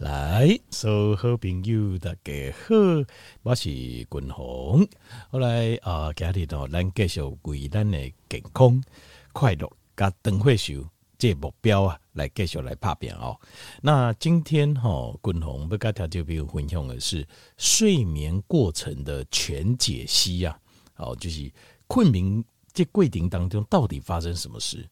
来，所有好朋友大家好，我是君鸿。后来啊，今日呢，咱继续为咱的健康、快乐、加长寿寿这目标啊，来继续来拍片哦。那今天哈、哦，君鸿要跟大家分享的是睡眠过程的全解析啊。哦，就是困眠这过程当中到底发生什么事？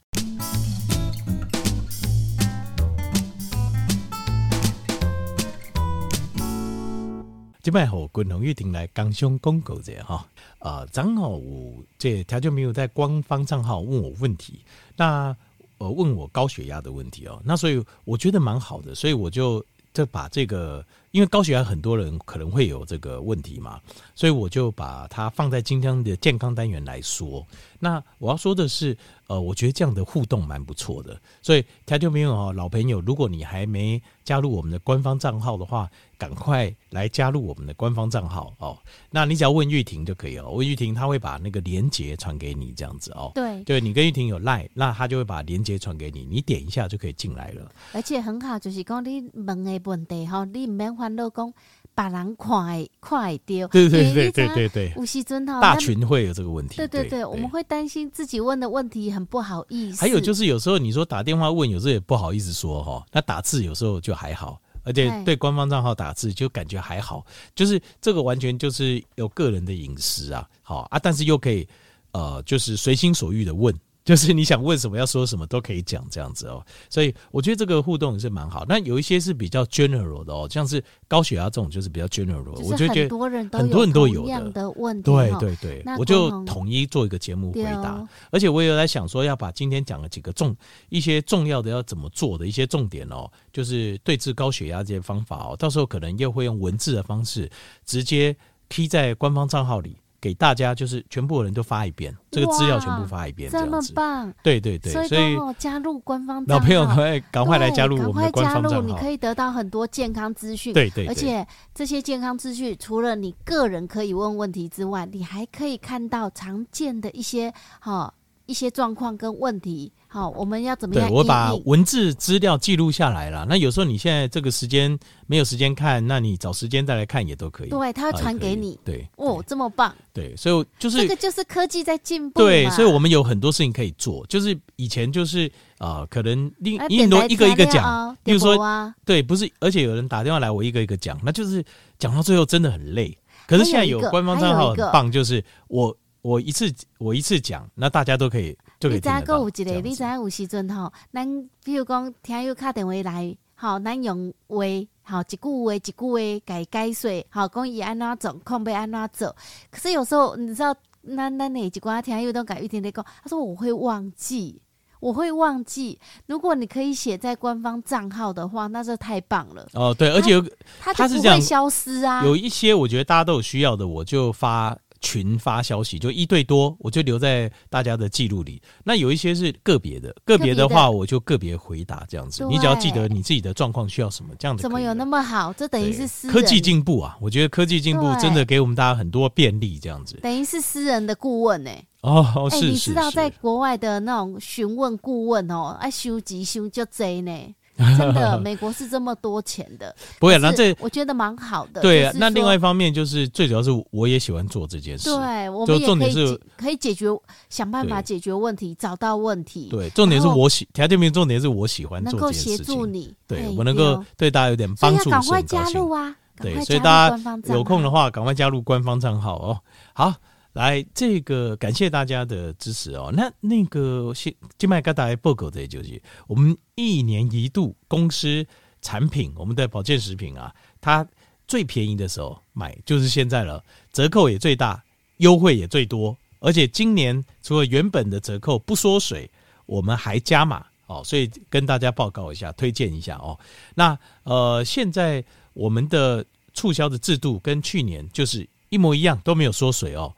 今摆好，君鸿玉婷来刚胸公狗这哈啊，正好我这他就没有在官方账号问我问题，那呃问我高血压的问题哦，那所以我觉得蛮好的，所以我就就把这个，因为高血压很多人可能会有这个问题嘛，所以我就把它放在今天的健康单元来说。那我要说的是，呃，我觉得这样的互动蛮不错的，所以他就没有哦，老朋友，如果你还没加入我们的官方账号的话。赶快来加入我们的官方账号哦！那你只要问玉婷就可以了，问玉婷，她会把那个连接传给你，这样子哦。对，对你跟玉婷有赖，那她就会把连接传给你，你点一下就可以进来了。而且很好，就是讲你问的问题哈，你唔免烦恼讲把人看会看会到。对对对对对对，有时阵哈，大群会有这个问题。对对对，对，我们会担心自己问的问题很不好意思。还有就是有时候你说打电话问，有时候也不好意思说哈，那打字有时候就还好。而且对官方账号打字就感觉还好，就是这个完全就是有个人的隐私啊，好啊，但是又可以呃，就是随心所欲的问。就是你想问什么，要说什么都可以讲这样子哦，所以我觉得这个互动也是蛮好。那有一些是比较 general 的哦，像是高血压这种就是比较 general，我就觉得很多人都很多人都有的问题。对对对，我就统一做一个节目回答。而且我也有在想说，要把今天讲的几个重一些重要的要怎么做的一些重点哦，就是对治高血压这些方法哦，到时候可能又会用文字的方式直接贴在官方账号里。给大家就是全部的人都发一遍，这个资料全部发一遍，这样子。这么棒！对对对，所以加入官方老朋友赶快赶快来加入我们的官方账号，你可以得到很多健康资讯。对对，而且这些健康资讯除了你个人可以问问题之外，你还可以看到常见的一些哈一些状况跟问题。好，我们要怎么样？对，我把文字资料记录下来了。那有时候你现在这个时间没有时间看，那你找时间再来看也都可以。对，他会传给你。对，哦，这么棒。对，所以就是这个就是科技在进步。对，所以我们有很多事情可以做。就是以前就是啊、呃，可能另很多一个一个讲，比如说对，不是，而且有人打电话来，我一个一个讲，那就是讲到最后真的很累。可是现在有官方账号很棒，就是我我一次我一次讲，那大家都可以。你知影阁有一个？你知影有时阵吼，咱比如讲听友打电话来，吼，咱用话，吼，一句话一句话改解说，吼，讲伊安怎做，控要安怎做。可是有时候你知道，那那哪一寡听友都改一点点讲，他说我会忘记，我会忘记。如果你可以写在官方账号的话，那就太棒了。哦，对，而且有他就不会消失啊。有一些我觉得大家都有需要的，我就发。群发消息就一对多，我就留在大家的记录里。那有一些是个别的，个别的话我就个别回答这样子。你只要记得你自己的状况需要什么，这样子。怎么有那么好？这等于是私人科技进步啊！我觉得科技进步真的给我们大家很多便利，这样子。等于是私人的顾问呢、欸？哦，是、欸、你知道在国外的那种询问顾问哦，爱收集收就贼呢。真的，美国是这么多钱的，不会。那这我觉得蛮好的。对啊，那另外一方面就是最主要是我也喜欢做这件事。对，我们也可以是可以解决，想办法解决问题，找到问题。对，重点是我喜，条件名重点是我喜欢做这件事情。能够协助你，对我能够对大家有点帮助，赶快加入啊！对，所以大家有空的话，赶快加入官方账号哦。好。来，这个感谢大家的支持哦。那那个新金麦疙瘩报告的就是我们一年一度公司产品，我们的保健食品啊，它最便宜的时候买就是现在了，折扣也最大，优惠也最多，而且今年除了原本的折扣不缩水，我们还加码哦，所以跟大家报告一下，推荐一下哦。那呃，现在我们的促销的制度跟去年就是一模一样，都没有缩水哦。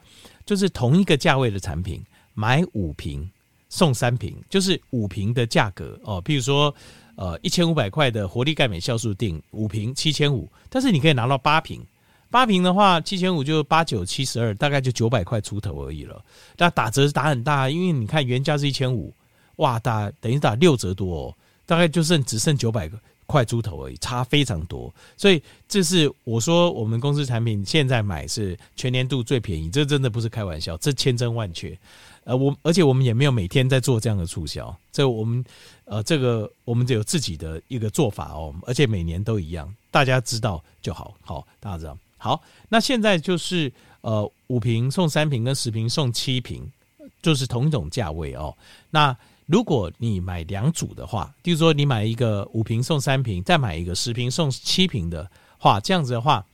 就是同一个价位的产品，买五瓶送三瓶，就是五瓶的价格哦。譬如说，呃，一千五百块的活力钙镁酵素錠五瓶七千五，但是你可以拿到八瓶，八瓶的话七千五就八九七十二，大概就九百块出头而已了。那打折是打很大，因为你看原价是一千五，哇，打等于打六折多哦，大概就剩只剩九百个块猪头而已，差非常多。所以这是我说我们公司产品现在买是全年度最便宜，这真的不是开玩笑，这千真万确。呃，我而且我们也没有每天在做这样的促销，这我们呃这个我们只有自己的一个做法哦，而且每年都一样，大家知道就好，好，大家知道。好，那现在就是呃五瓶送三瓶跟十瓶送七瓶，就是同一种价位哦。那如果你买两组的话，比如说你买一个五瓶送三瓶，再买一个十瓶送七瓶的话，这样子的话，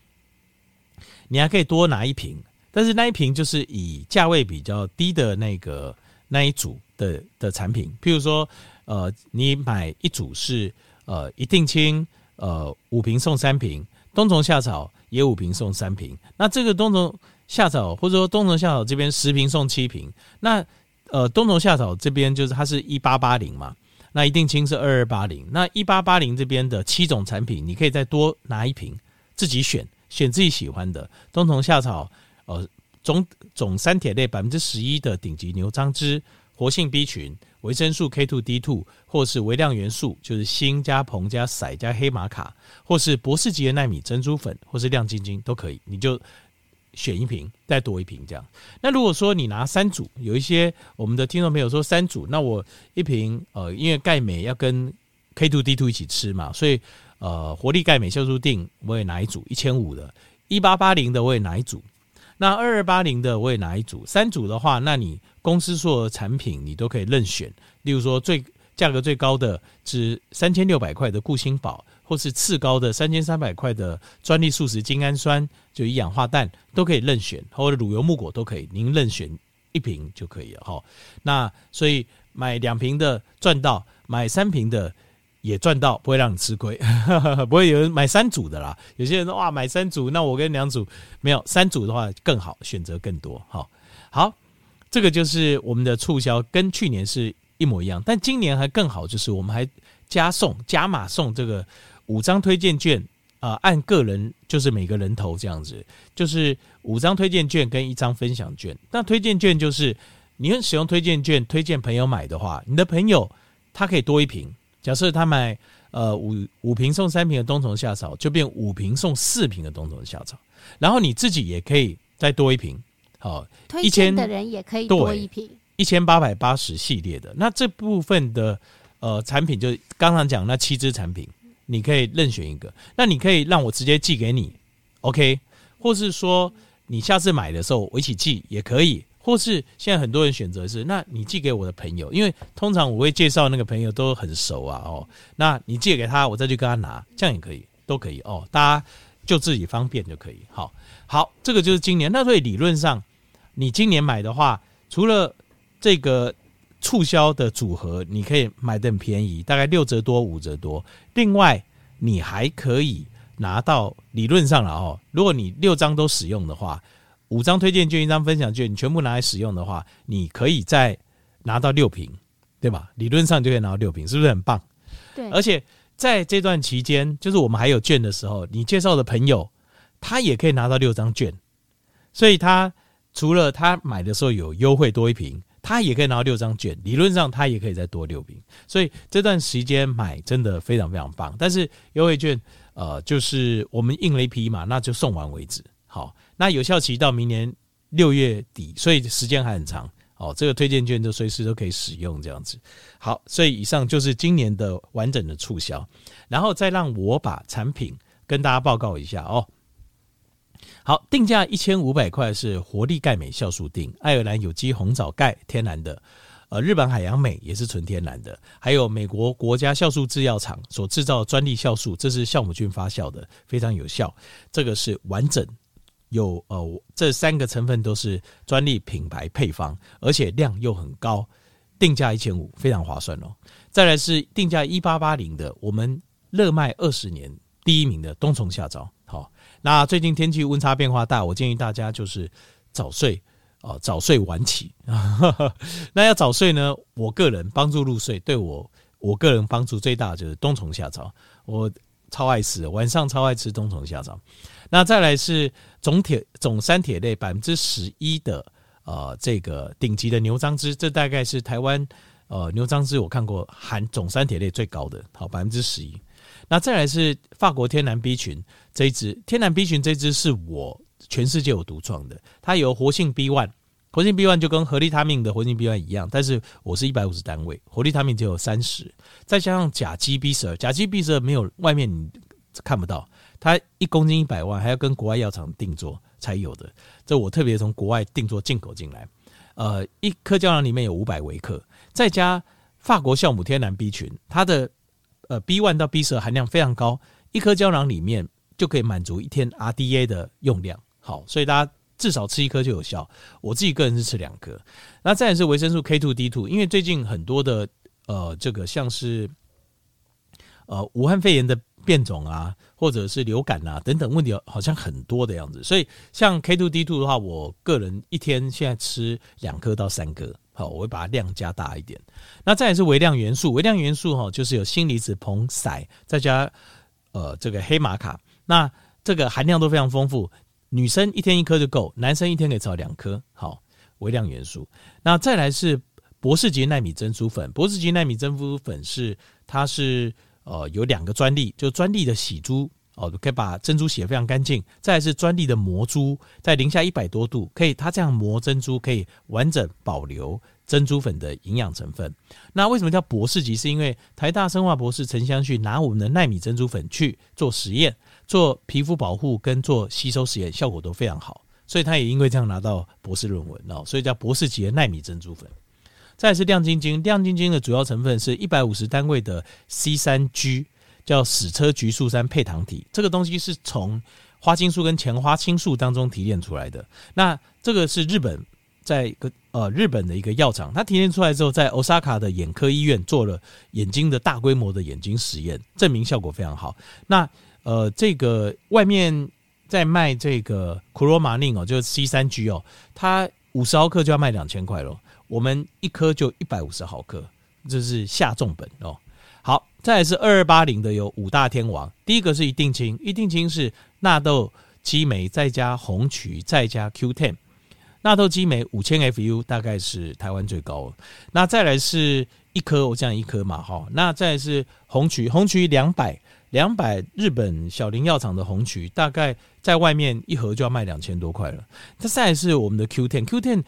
你还可以多拿一瓶，但是那一瓶就是以价位比较低的那个那一组的的产品，譬如说，呃，你买一组是呃一定亲，呃五瓶送三瓶，冬虫夏草也五瓶送三瓶，那这个冬虫夏草或者说冬虫夏草这边十瓶送七瓶，那。呃，冬虫夏草这边就是它是一八八零嘛，那一定清是二二八零，那一八八零这边的七种产品，你可以再多拿一瓶，自己选，选自己喜欢的冬虫夏草，呃，总总三铁类百分之十一的顶级牛樟芝，活性 B 群，维生素 K two D two，或是微量元素，就是锌加硼加硒加黑玛卡，或是博士级的纳米珍珠粉，或是亮晶晶都可以，你就。选一瓶，再多一瓶这样。那如果说你拿三组，有一些我们的听众朋友说三组，那我一瓶呃，因为钙镁要跟 K2D2 一起吃嘛，所以呃，活力钙镁酵素定我也拿一组，一千五的，一八八零的我也拿一组，那二二八零的我也拿一组。三组的话，那你公司所有产品你都可以任选，例如说最价格最高的是三千六百块的固心宝。或是次高的三千三百块的专利素食精氨酸，就一氧化氮都可以任选，或者乳油木果都可以，您任选一瓶就可以了哈。那所以买两瓶的赚到，买三瓶的也赚到，不会让你吃亏，不会有人买三组的啦。有些人说哇，买三组，那我跟两组没有三组的话更好，选择更多。好，好，这个就是我们的促销，跟去年是一模一样，但今年还更好，就是我们还加送加码送这个。五张推荐券啊、呃，按个人就是每个人头这样子，就是五张推荐券跟一张分享券。那推荐券就是你用使用推荐券推荐朋友买的话，你的朋友他可以多一瓶。假设他买呃五五瓶送三瓶的冬虫夏草，就变五瓶送四瓶的冬虫夏草。然后你自己也可以再多一瓶。好，推荐的人也可以多一瓶。一千八百八十系列的那这部分的呃产品，就刚刚讲那七支产品。你可以任选一个，那你可以让我直接寄给你，OK？或是说你下次买的时候我一起寄也可以，或是现在很多人选择是，那你寄给我的朋友，因为通常我会介绍那个朋友都很熟啊，哦，那你借给他，我再去跟他拿，这样也可以，都可以哦，大家就自己方便就可以。好，好，这个就是今年。那所以理论上，你今年买的话，除了这个。促销的组合，你可以买得很便宜，大概六折多、五折多。另外，你还可以拿到理论上了哦。如果你六张都使用的话，五张推荐券、一张分享券，你全部拿来使用的话，你可以再拿到六瓶，对吧？理论上就可以拿到六瓶，是不是很棒？对。而且在这段期间，就是我们还有券的时候，你介绍的朋友他也可以拿到六张券，所以他除了他买的时候有优惠多一瓶。他也可以拿到六张券，理论上他也可以再多六瓶，所以这段时间买真的非常非常棒。但是优惠券，呃，就是我们印了一批嘛，那就送完为止。好，那有效期到明年六月底，所以时间还很长。哦，这个推荐券就随时都可以使用这样子。好，所以以上就是今年的完整的促销，然后再让我把产品跟大家报告一下哦。好，定价一千五百块是活力钙镁酵素锭，爱尔兰有机红枣钙，天然的，呃，日本海洋镁也是纯天然的，还有美国国家酵素制药厂所制造专利酵素，这是酵母菌发酵的，非常有效。这个是完整，有呃这三个成分都是专利品牌配方，而且量又很高，定价一千五，非常划算哦。再来是定价一八八零的，我们热卖二十年第一名的冬虫夏草。那最近天气温差变化大，我建议大家就是早睡哦，早睡晚起。那要早睡呢？我个人帮助入睡，对我我个人帮助最大就是冬虫夏草，我超爱吃，晚上超爱吃冬虫夏草。那再来是总铁总三铁类百分之十一的呃这个顶级的牛樟芝，这大概是台湾呃牛樟芝我看过含总三铁类最高的，好百分之十一。那再来是法国天然 B 群这一支，天然 B 群这支是我全世界有独创的，它有活性 B one，活性 B one 就跟合利他命的活性 B one 一样，但是我是一百五十单位，活利他命只有三十，再加上甲基 B 十二，甲基 B 十二没有外面你看不到，它一公斤一百万，还要跟国外药厂定做才有的，这我特别从国外定做进口进来，呃，一颗胶囊里面有五百微克，再加法国酵母天然 B 群，它的呃 B one 到 B 十二含量非常高，一颗胶囊里面就可以满足一天 RDA 的用量。好，所以大家至少吃一颗就有效。我自己个人是吃两颗。那再来是维生素 K two D two，因为最近很多的呃这个像是呃武汉肺炎的变种啊，或者是流感啊等等问题，好像很多的样子。所以像 K two D two 的话，我个人一天现在吃两颗到三颗。好，我会把它量加大一点。那再来是微量元素，微量元素哈，就是有锌离子硼硒，再加呃这个黑玛卡，那这个含量都非常丰富。女生一天一颗就够，男生一天可以吃两颗。好，微量元素。那再来是博士级纳米珍珠粉，博士级纳米珍珠粉是它是呃有两个专利，就专利的洗珠。哦，可以把珍珠洗得非常干净。再是专利的磨珠，在零下一百多度，可以它这样磨珍珠，可以完整保留珍珠粉的营养成分。那为什么叫博士级？是因为台大生化博士陈香旭拿我们的纳米珍珠粉去做实验，做皮肤保护跟做吸收实验，效果都非常好，所以他也因为这样拿到博士论文哦，所以叫博士级的纳米珍珠粉。再是亮晶晶，亮晶晶的主要成分是一百五十单位的 C 三 G。叫矢车菊素三配糖体，这个东西是从花青素跟前花青素当中提炼出来的。那这个是日本在一个呃日本的一个药厂，它提炼出来之后，在 Osaka 的眼科医院做了眼睛的大规模的眼睛实验，证明效果非常好。那呃这个外面在卖这个 Chlormalin 哦，就是 C 三 G 哦，它五十毫克就要卖两千块咯，我们一颗就一百五十毫克，这是下重本哦。好，再来是二二八零的有五大天王，第一个是一定清，一定清是纳豆激酶再加红曲再加 Q10，纳豆激酶五千 FU 大概是台湾最高。那再来是一颗，我讲一颗嘛，哈，那再来是红曲，红曲两百两百日本小林药厂的红曲，大概在外面一盒就要卖两千多块了。它再来是我们的 Q10，Q10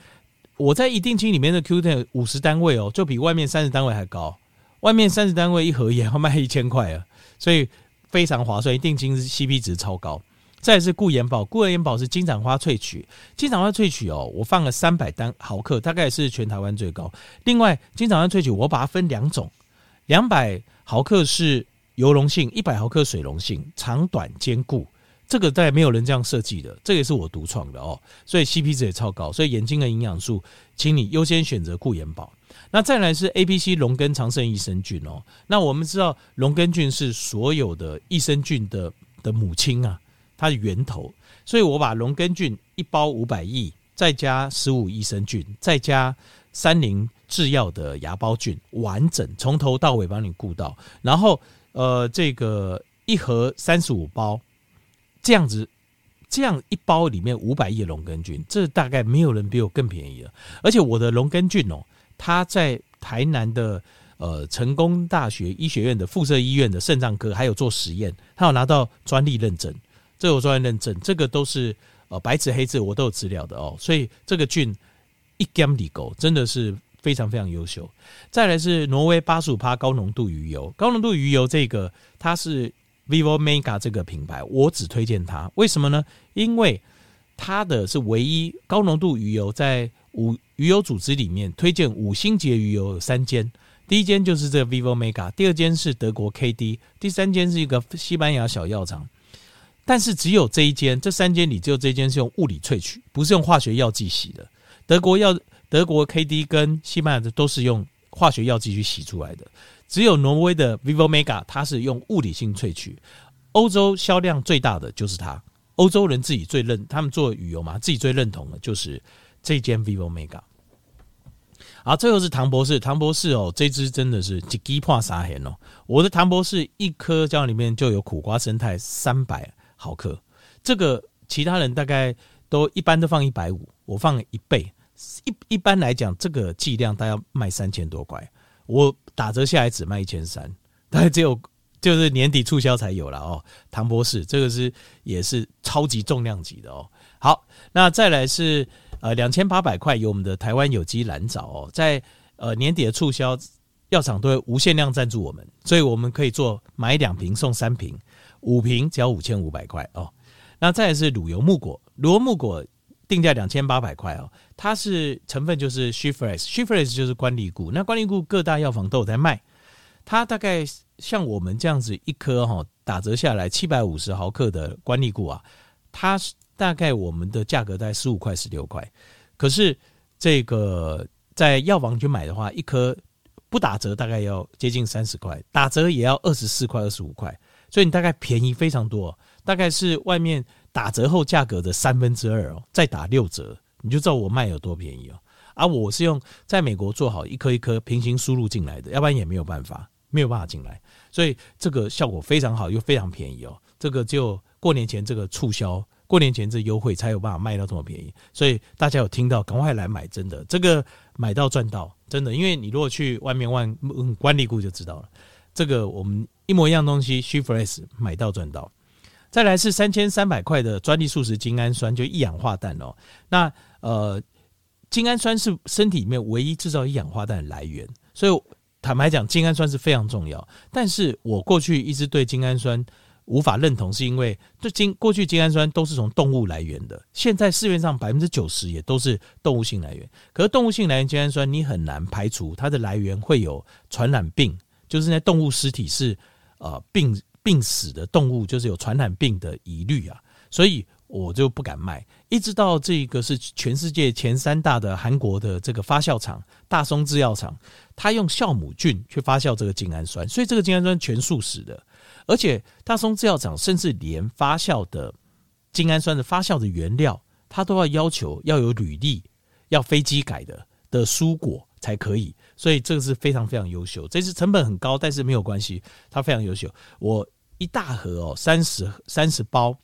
我在一定金里面的 Q10 五十单位哦，就比外面三十单位还高。外面三十单位一盒也要卖一千块啊，所以非常划算，一定金是 CP 值超高。再是固眼宝，固眼宝是金盏花萃取，金盏花萃取哦，我放了三百单毫克，大概是全台湾最高。另外，金盏花萃取我把它分两种，两百毫克是油溶性，一百毫克水溶性，长短兼顾。这个在没有人这样设计的，这个也是我独创的哦，所以 CP 值也超高。所以眼睛的营养素，请你优先选择固眼宝。那再来是 A、B、C 龙根长生益生菌哦。那我们知道龙根菌是所有的益生菌的的母亲啊，它的源头。所以我把龙根菌一包五百亿，再加十五益生菌，再加三菱制药的芽孢菌，完整从头到尾帮你顾到。然后呃，这个一盒三十五包，这样子，这样一包里面五百亿的龙根菌，这大概没有人比我更便宜了。而且我的龙根菌哦。它在台南的呃成功大学医学院的附设医院的肾脏科，还有做实验，他有拿到专利认证，这有专利认证，这个都是呃白纸黑字，我都有资料的哦。所以这个菌一 gam 里狗真的是非常非常优秀。再来是挪威八十五趴高浓度鱼油，高浓度鱼油这个它是 Vivo Mega 这个品牌，我只推荐它，为什么呢？因为它的是唯一高浓度鱼油在五。鱼油组织里面推荐五星级鱼油有三间，第一间就是这个 Vivo Mega，第二间是德国 KD，第三间是一个西班牙小药厂。但是只有这一间，这三间里只有这一间是用物理萃取，不是用化学药剂洗的。德国药、德国 KD 跟西班牙的都是用化学药剂去洗出来的，只有挪威的 Vivo Mega 它是用物理性萃取。欧洲销量最大的就是它，欧洲人自己最认，他们做旅游嘛，自己最认同的就是这间 Vivo Mega。好，最后是唐博士，唐博士哦，这支真的是一支破三千哦。我的唐博士一颗胶里面就有苦瓜生态三百毫克，这个其他人大概都一般都放一百五，我放一倍。一一般来讲，这个剂量大概要卖三千多块，我打折下来只卖一千三，大概只有就是年底促销才有了哦。唐博士，这个是也是超级重量级的哦。好，那再来是呃两千八百块有我们的台湾有机蓝藻哦，在呃年底的促销，药厂都会无限量赞助我们，所以我们可以做买两瓶送三瓶，五瓶只要五千五百块哦。那再来是乳油木果，乳油木果。定价两千八百块哦，它是成分就是 She-Fresh，She-Fresh 就是观力固，那观力固各大药房都有在卖，它大概像我们这样子一颗哈打折下来七百五十毫克的观力固啊，它大概我们的价格在十五块十六块，可是这个在药房去买的话，一颗不打折大概要接近三十块，打折也要二十四块二十五块，所以你大概便宜非常多，大概是外面。打折后价格的三分之二哦，再打六折，你就知道我卖有多便宜哦。而、啊、我是用在美国做好一颗一颗平行输入进来的，要不然也没有办法，没有办法进来。所以这个效果非常好，又非常便宜哦。这个就过年前这个促销，过年前这优惠才有办法卖到这么便宜。所以大家有听到，赶快来买，真的，这个买到赚到，真的。因为你如果去外面问观力固就知道了，这个我们一模一样东西，She-Fresh 买到赚到。再来是三千三百块的专利素食精氨酸，就一氧化氮哦。那呃，精氨酸是身体里面唯一制造一氧化氮的来源，所以坦白讲，精氨酸是非常重要。但是我过去一直对精氨酸无法认同，是因为这精过去精氨酸都是从动物来源的，现在市面上百分之九十也都是动物性来源。可是动物性来源精氨酸，你很难排除它的来源会有传染病，就是那动物尸体是呃病。病死的动物就是有传染病的疑虑啊，所以我就不敢卖。一直到这个是全世界前三大的韩国的这个发酵厂大松制药厂，他用酵母菌去发酵这个精氨酸，所以这个精氨酸全素食的。而且大松制药厂甚至连发酵的精氨酸的发酵的原料，他都要要求要有履历，要飞机改的的蔬果才可以。所以这个是非常非常优秀，这是成本很高，但是没有关系，它非常优秀。我。一大盒哦，三十三十包，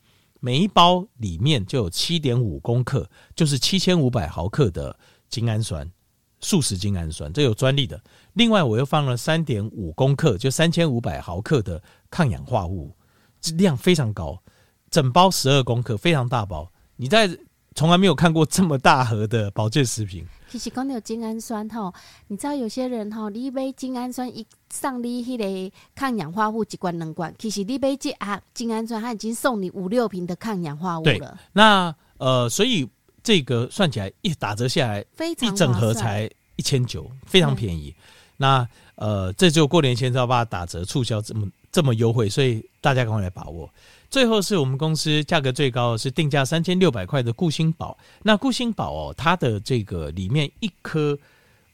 每一包里面就有七点五公克，就是七千五百毫克的精氨酸，素食精氨酸，这有专利的。另外，我又放了三点五公克，就三千五百毫克的抗氧化物，量非常高，整包十二公克，非常大包。你在从来没有看过这么大盒的保健食品。其实讲到精氨酸吼，你知道有些人吼，你买精氨酸一送你迄个抗氧化物一罐两罐，其实你买这啊精氨酸，它已经送你五六瓶的抗氧化物了。对，那呃，所以这个算起来一打折下来，非常一整盒才一千九，非常便宜。那呃，这就过年前就要把它打折促销这么这么优惠，所以大家赶快来把握。最后是我们公司价格最高的是定价三千六百块的固心宝。那固心宝哦，它的这个里面一颗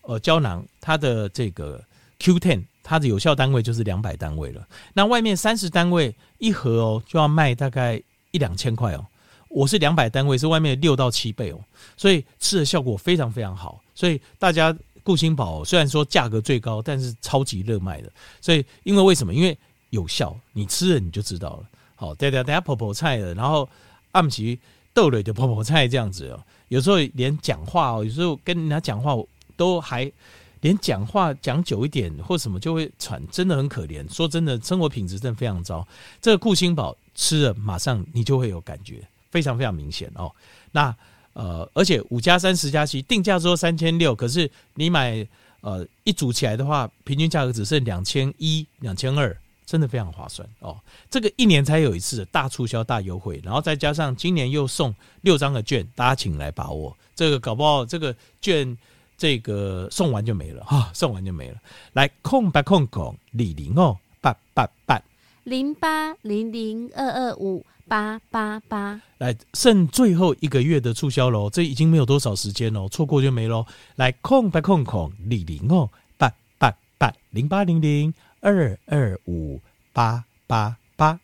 呃胶囊，它的这个 Q Ten，它的有效单位就是两百单位了。那外面三十单位一盒哦，就要卖大概一两千块哦。我是两百单位，是外面六到七倍哦。所以吃的效果非常非常好。所以大家固心宝虽然说价格最高，但是超级热卖的。所以因为为什么？因为有效，你吃了你就知道了。好，对对，等下婆婆菜的，然后暗时豆类的婆婆菜这样子哦。有时候连讲话哦，有时候跟人家讲话都还连讲话讲久一点或什么就会喘，真的很可怜。说真的，生活品质真的非常糟。这个顾星宝吃了，马上你就会有感觉，非常非常明显哦。那呃，而且五加三十加七定价说三千六，可是你买呃一组起来的话，平均价格只剩两千一、两千二。真的非常划算哦！这个一年才有一次的大促销、大优惠，然后再加上今年又送六张的券，大家请来把握。这个搞不好这个券这个送完就没了哈，送完就没了。来空白空空李零哦八八八零八零零二二五八八八，来剩最后一个月的促销喽，这已经没有多少时间喽，错过就没喽。来空白空空李玲哦八八八零八零零。二二五八八八，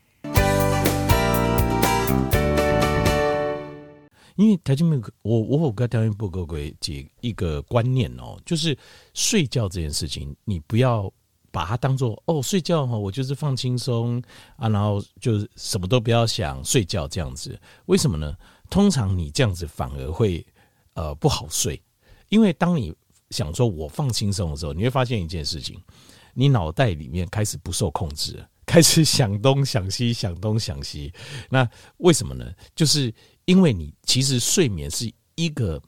因为台积电，我我我跟台积电报告过几一个观念哦，就是睡觉这件事情，你不要把它当做哦睡觉哈，我就是放轻松啊，然后就是什么都不要想睡觉这样子。为什么呢？通常你这样子反而会呃不好睡，因为当你想说我放轻松的时候，你会发现一件事情。你脑袋里面开始不受控制，开 开始想东想西，想东想西。那为什么呢？就是因为你其实睡眠是一个，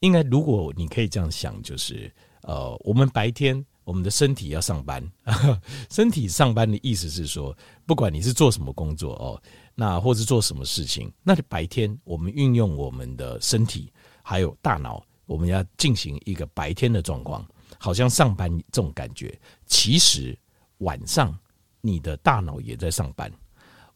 应该如果你可以这样想，就是呃，我们白天我们的身体要上班，身体上班的意思是说，不管你是做什么工作哦，那或是做什么事情，那白天我们运用我们的身体还有大脑，我们要进行一个白天的状况。好像上班这种感觉，其实晚上你的大脑也在上班。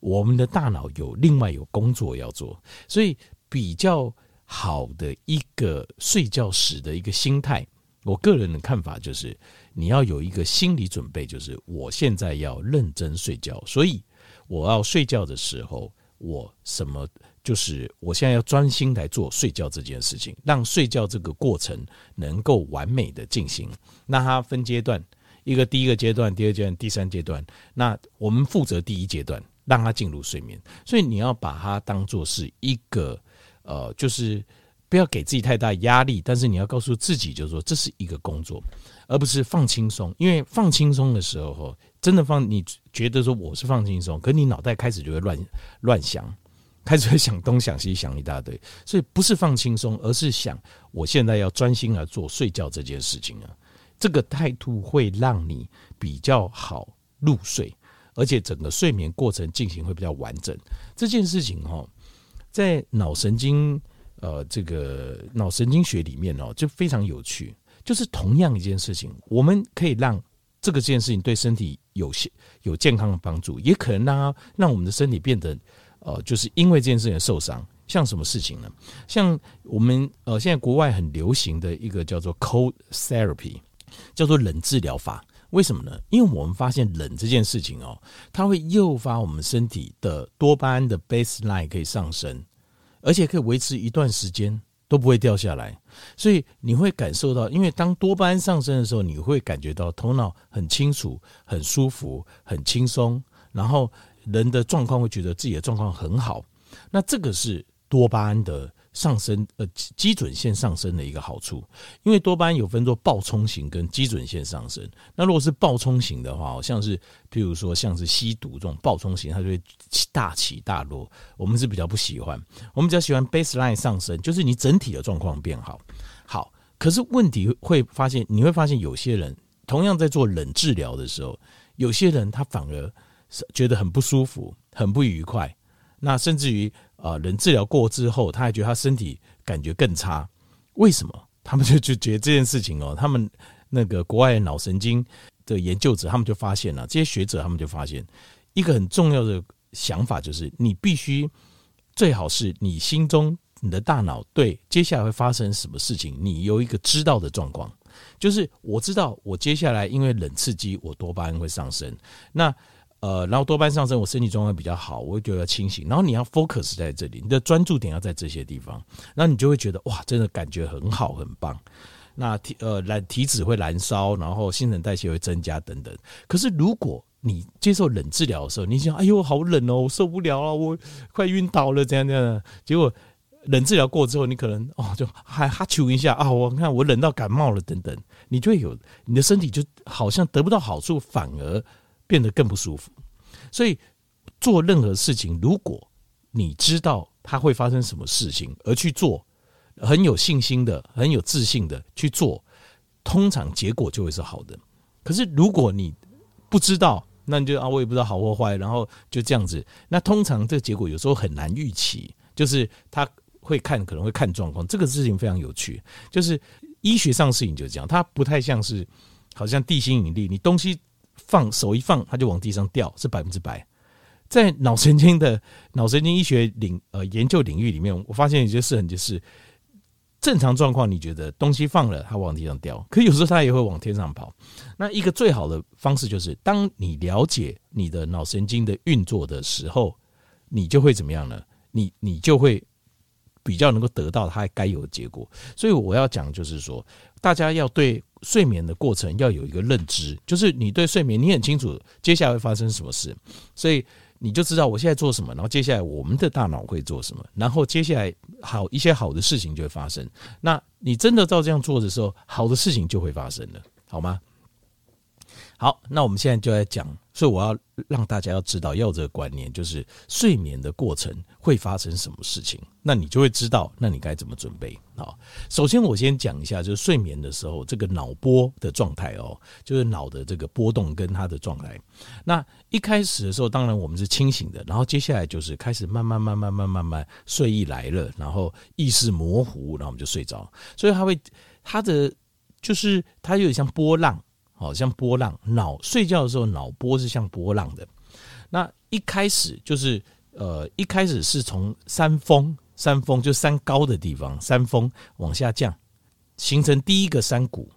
我们的大脑有另外有工作要做，所以比较好的一个睡觉时的一个心态，我个人的看法就是，你要有一个心理准备，就是我现在要认真睡觉，所以我要睡觉的时候，我什么？就是我现在要专心来做睡觉这件事情，让睡觉这个过程能够完美的进行。那它分阶段，一个第一个阶段，第二阶段，第三阶段。那我们负责第一阶段，让它进入睡眠。所以你要把它当做是一个，呃，就是不要给自己太大压力，但是你要告诉自己，就是说这是一个工作，而不是放轻松。因为放轻松的时候，真的放，你觉得说我是放轻松，可你脑袋开始就会乱乱想。开始会想东想西想一大堆，所以不是放轻松，而是想我现在要专心来做睡觉这件事情啊。这个态度会让你比较好入睡，而且整个睡眠过程进行会比较完整。这件事情哈，在脑神经呃这个脑神经学里面哦，就非常有趣。就是同样一件事情，我们可以让这个件事情对身体有些有健康的帮助，也可能让它让我们的身体变得。呃，就是因为这件事情受伤，像什么事情呢？像我们呃，现在国外很流行的一个叫做 cold therapy，叫做冷治疗法。为什么呢？因为我们发现冷这件事情哦，它会诱发我们身体的多巴胺的 baseline 可以上升，而且可以维持一段时间都不会掉下来。所以你会感受到，因为当多巴胺上升的时候，你会感觉到头脑很清楚、很舒服、很轻松，然后。人的状况会觉得自己的状况很好，那这个是多巴胺的上升，呃，基准线上升的一个好处。因为多巴胺有分作暴冲型跟基准线上升。那如果是暴冲型的话，像是譬如说像是吸毒这种暴冲型，它就会大起大落。我们是比较不喜欢，我们比较喜欢 baseline 上升，就是你整体的状况变好。好，可是问题会发现，你会发现有些人同样在做冷治疗的时候，有些人他反而。觉得很不舒服，很不愉快，那甚至于啊，冷治疗过之后，他还觉得他身体感觉更差。为什么？他们就就觉得这件事情哦，他们那个国外脑神经的研究者，他们就发现了，这些学者他们就发现一个很重要的想法，就是你必须最好是你心中你的大脑对接下来会发生什么事情，你有一个知道的状况，就是我知道我接下来因为冷刺激，我多巴胺会上升，那。呃，然后多巴胺上升，我身体状况比较好，我会觉得清醒。然后你要 focus 在这里，你的专注点要在这些地方，然后你就会觉得哇，真的感觉很好，很棒。那体呃燃体脂会燃烧，然后新陈代谢会增加等等。可是如果你接受冷治疗的时候，你想，哎呦，好冷哦，我受不了了，我快晕倒了，这样这样。结果冷治疗过之后，你可能哦，就还哈啾一下啊，我看我冷到感冒了等等，你就会有你的身体就好像得不到好处，反而。变得更不舒服，所以做任何事情，如果你知道它会发生什么事情而去做，很有信心的、很有自信的去做，通常结果就会是好的。可是如果你不知道，那你就啊，我也不知道好或坏，然后就这样子，那通常这结果有时候很难预期，就是他会看，可能会看状况。这个事情非常有趣，就是医学上事情就是这样，它不太像是好像地心引力，你东西。放手一放，它就往地上掉，是百分之百。在脑神经的脑神经医学领呃研究领域里面，我发现一件事很就是正常状况，你觉得东西放了它往地上掉，可有时候它也会往天上跑。那一个最好的方式就是，当你了解你的脑神经的运作的时候，你就会怎么样呢？你你就会比较能够得到它该有的结果。所以我要讲就是说，大家要对。睡眠的过程要有一个认知，就是你对睡眠你很清楚接下来会发生什么事，所以你就知道我现在做什么，然后接下来我们的大脑会做什么，然后接下来好一些好的事情就会发生。那你真的照这样做的时候，好的事情就会发生了，好吗？好，那我们现在就来讲，所以我要让大家要知道，要这个观念，就是睡眠的过程会发生什么事情，那你就会知道，那你该怎么准备。好，首先我先讲一下，就是睡眠的时候这个脑波的状态哦，就是脑的这个波动跟它的状态。那一开始的时候，当然我们是清醒的，然后接下来就是开始慢慢慢慢慢慢慢睡意来了，然后意识模糊，然后我们就睡着。所以它会，它的就是它有点像波浪。好像波浪，脑睡觉的时候脑波是像波浪的。那一开始就是呃，一开始是从山峰，山峰就山高的地方，山峰往下降，形成第一个山谷。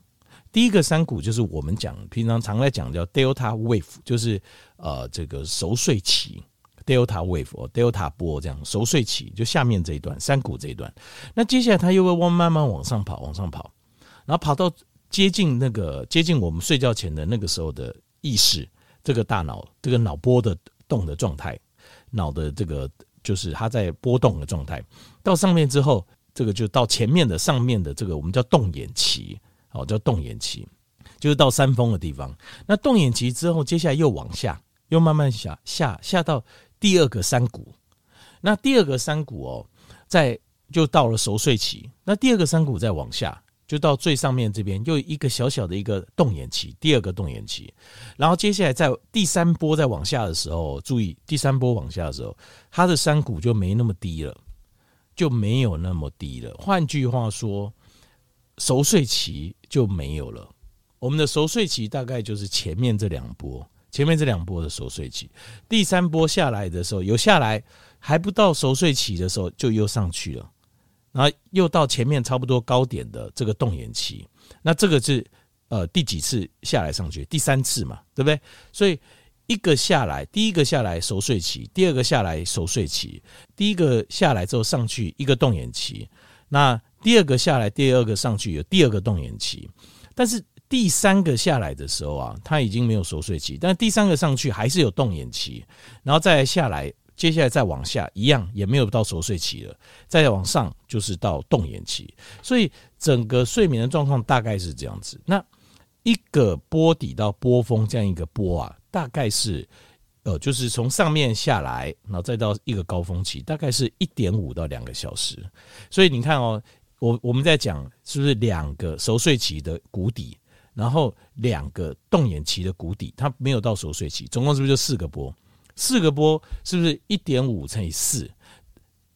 第一个山谷就是我们讲平常常来讲叫 Delta Wave，就是呃这个熟睡期 Delta Wave，Delta 波这样熟睡期，就下面这一段山谷这一段。那接下来它又会往慢慢往上跑，往上跑，然后跑到。接近那个接近我们睡觉前的那个时候的意识，这个大脑这个脑波的动的状态，脑的这个就是它在波动的状态。到上面之后，这个就到前面的上面的这个我们叫动眼期，哦，叫动眼期，就是到山峰的地方。那动眼期之后，接下来又往下，又慢慢下下下到第二个山谷。那第二个山谷哦，在就到了熟睡期。那第二个山谷再往下。就到最上面这边，又一个小小的一个动眼期，第二个动眼期，然后接下来在第三波再往下的时候，注意第三波往下的时候，它的山谷就没那么低了，就没有那么低了。换句话说，熟睡期就没有了。我们的熟睡期大概就是前面这两波，前面这两波的熟睡期，第三波下来的时候，有下来还不到熟睡期的时候，就又上去了。然后又到前面差不多高点的这个动眼期，那这个是呃第几次下来上去？第三次嘛，对不对？所以一个下来，第一个下来熟睡期，第二个下来熟睡期，第一个下来之后上去一个动眼期，那第二个下来，第二个上去有第二个动眼期，但是第三个下来的时候啊，它已经没有熟睡期，但第三个上去还是有动眼期，然后再下来。接下来再往下一样也没有到熟睡期了，再往上就是到动眼期，所以整个睡眠的状况大概是这样子。那一个波底到波峰这样一个波啊，大概是呃，就是从上面下来，然后再到一个高峰期，大概是一点五到两个小时。所以你看哦，我我们在讲是不是两个熟睡期的谷底，然后两个动眼期的谷底，它没有到熟睡期，总共是不是就四个波？四个波是不是一点五乘以四？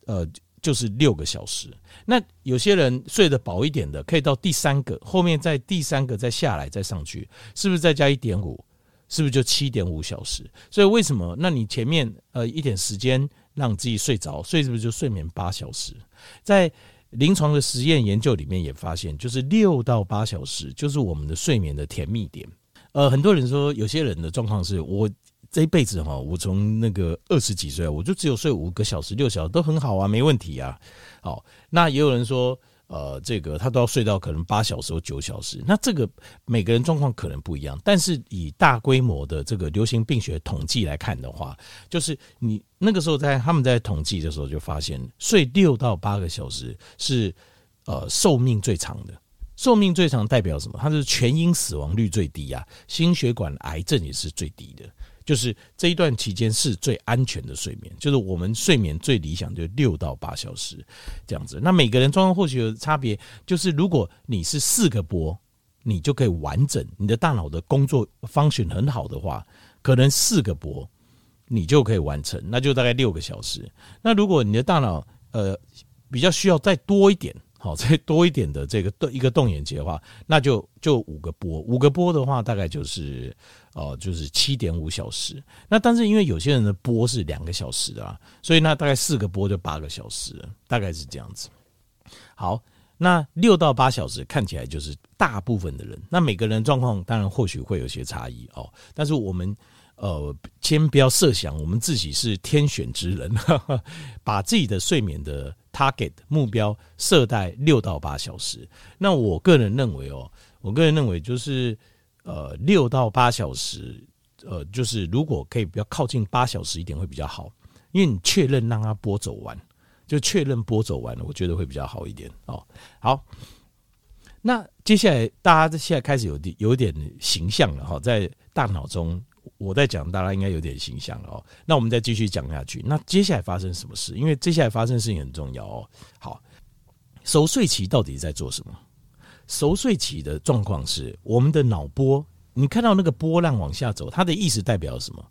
呃，就是六个小时。那有些人睡得饱一点的，可以到第三个，后面再第三个再下来再上去，是不是再加一点五？是不是就七点五小时？所以为什么？那你前面呃一点时间让自己睡着，所以是不是就睡眠八小时？在临床的实验研究里面也发现，就是六到八小时就是我们的睡眠的甜蜜点。呃，很多人说有些人的状况是我。这一辈子哈，我从那个二十几岁，我就只有睡五个小时、六小时都很好啊，没问题啊。好，那也有人说，呃，这个他都要睡到可能八小时或九小时。那这个每个人状况可能不一样，但是以大规模的这个流行病学统计来看的话，就是你那个时候在他们在统计的时候就发现，睡六到八个小时是呃寿命最长的。寿命最长代表什么？它是全因死亡率最低啊，心血管癌症也是最低的。就是这一段期间是最安全的睡眠，就是我们睡眠最理想就六到八小时这样子。那每个人状况或许有差别，就是如果你是四个波，你就可以完整，你的大脑的工作 function 很好的话，可能四个波你就可以完成，那就大概六个小时。那如果你的大脑呃比较需要再多一点。好，再多一点的这个一个动眼节的话，那就就五个波，五个波的话大概就是哦、就是七点五小时。那但是因为有些人的波是两个小时啊，所以那大概四个波就八个小时，大概是这样子。好，那六到八小时看起来就是大部分的人，那每个人状况当然或许会有些差异哦，但是我们。呃，先不要设想我们自己是天选之人，把自己的睡眠的 target 目标设在六到八小时。那我个人认为哦，我个人认为就是呃六到八小时，呃，就是如果可以比较靠近八小时一点会比较好，因为你确认让它波走完，就确认波走完了，我觉得会比较好一点哦。好。那接下来，大家现在开始有点有点形象了哈，在大脑中，我在讲，大家应该有点形象了哦。那我们再继续讲下去。那接下来发生什么事？因为接下来发生事情很重要哦。好，熟睡期到底在做什么？熟睡期的状况是，我们的脑波，你看到那个波浪往下走，它的意思代表什么？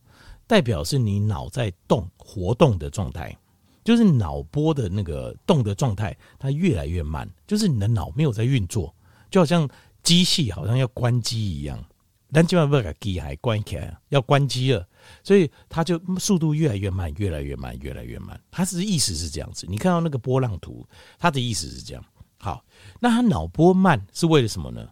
代表是你脑在动、活动的状态，就是脑波的那个动的状态，它越来越慢，就是你的脑没有在运作，就好像机器好像要关机一样。但今晚不把机还关起来，要关机了，所以它就速度越来越慢，越来越慢，越来越慢。它是意思是这样子，你看到那个波浪图，它的意思是这样。好，那他脑波慢是为了什么呢？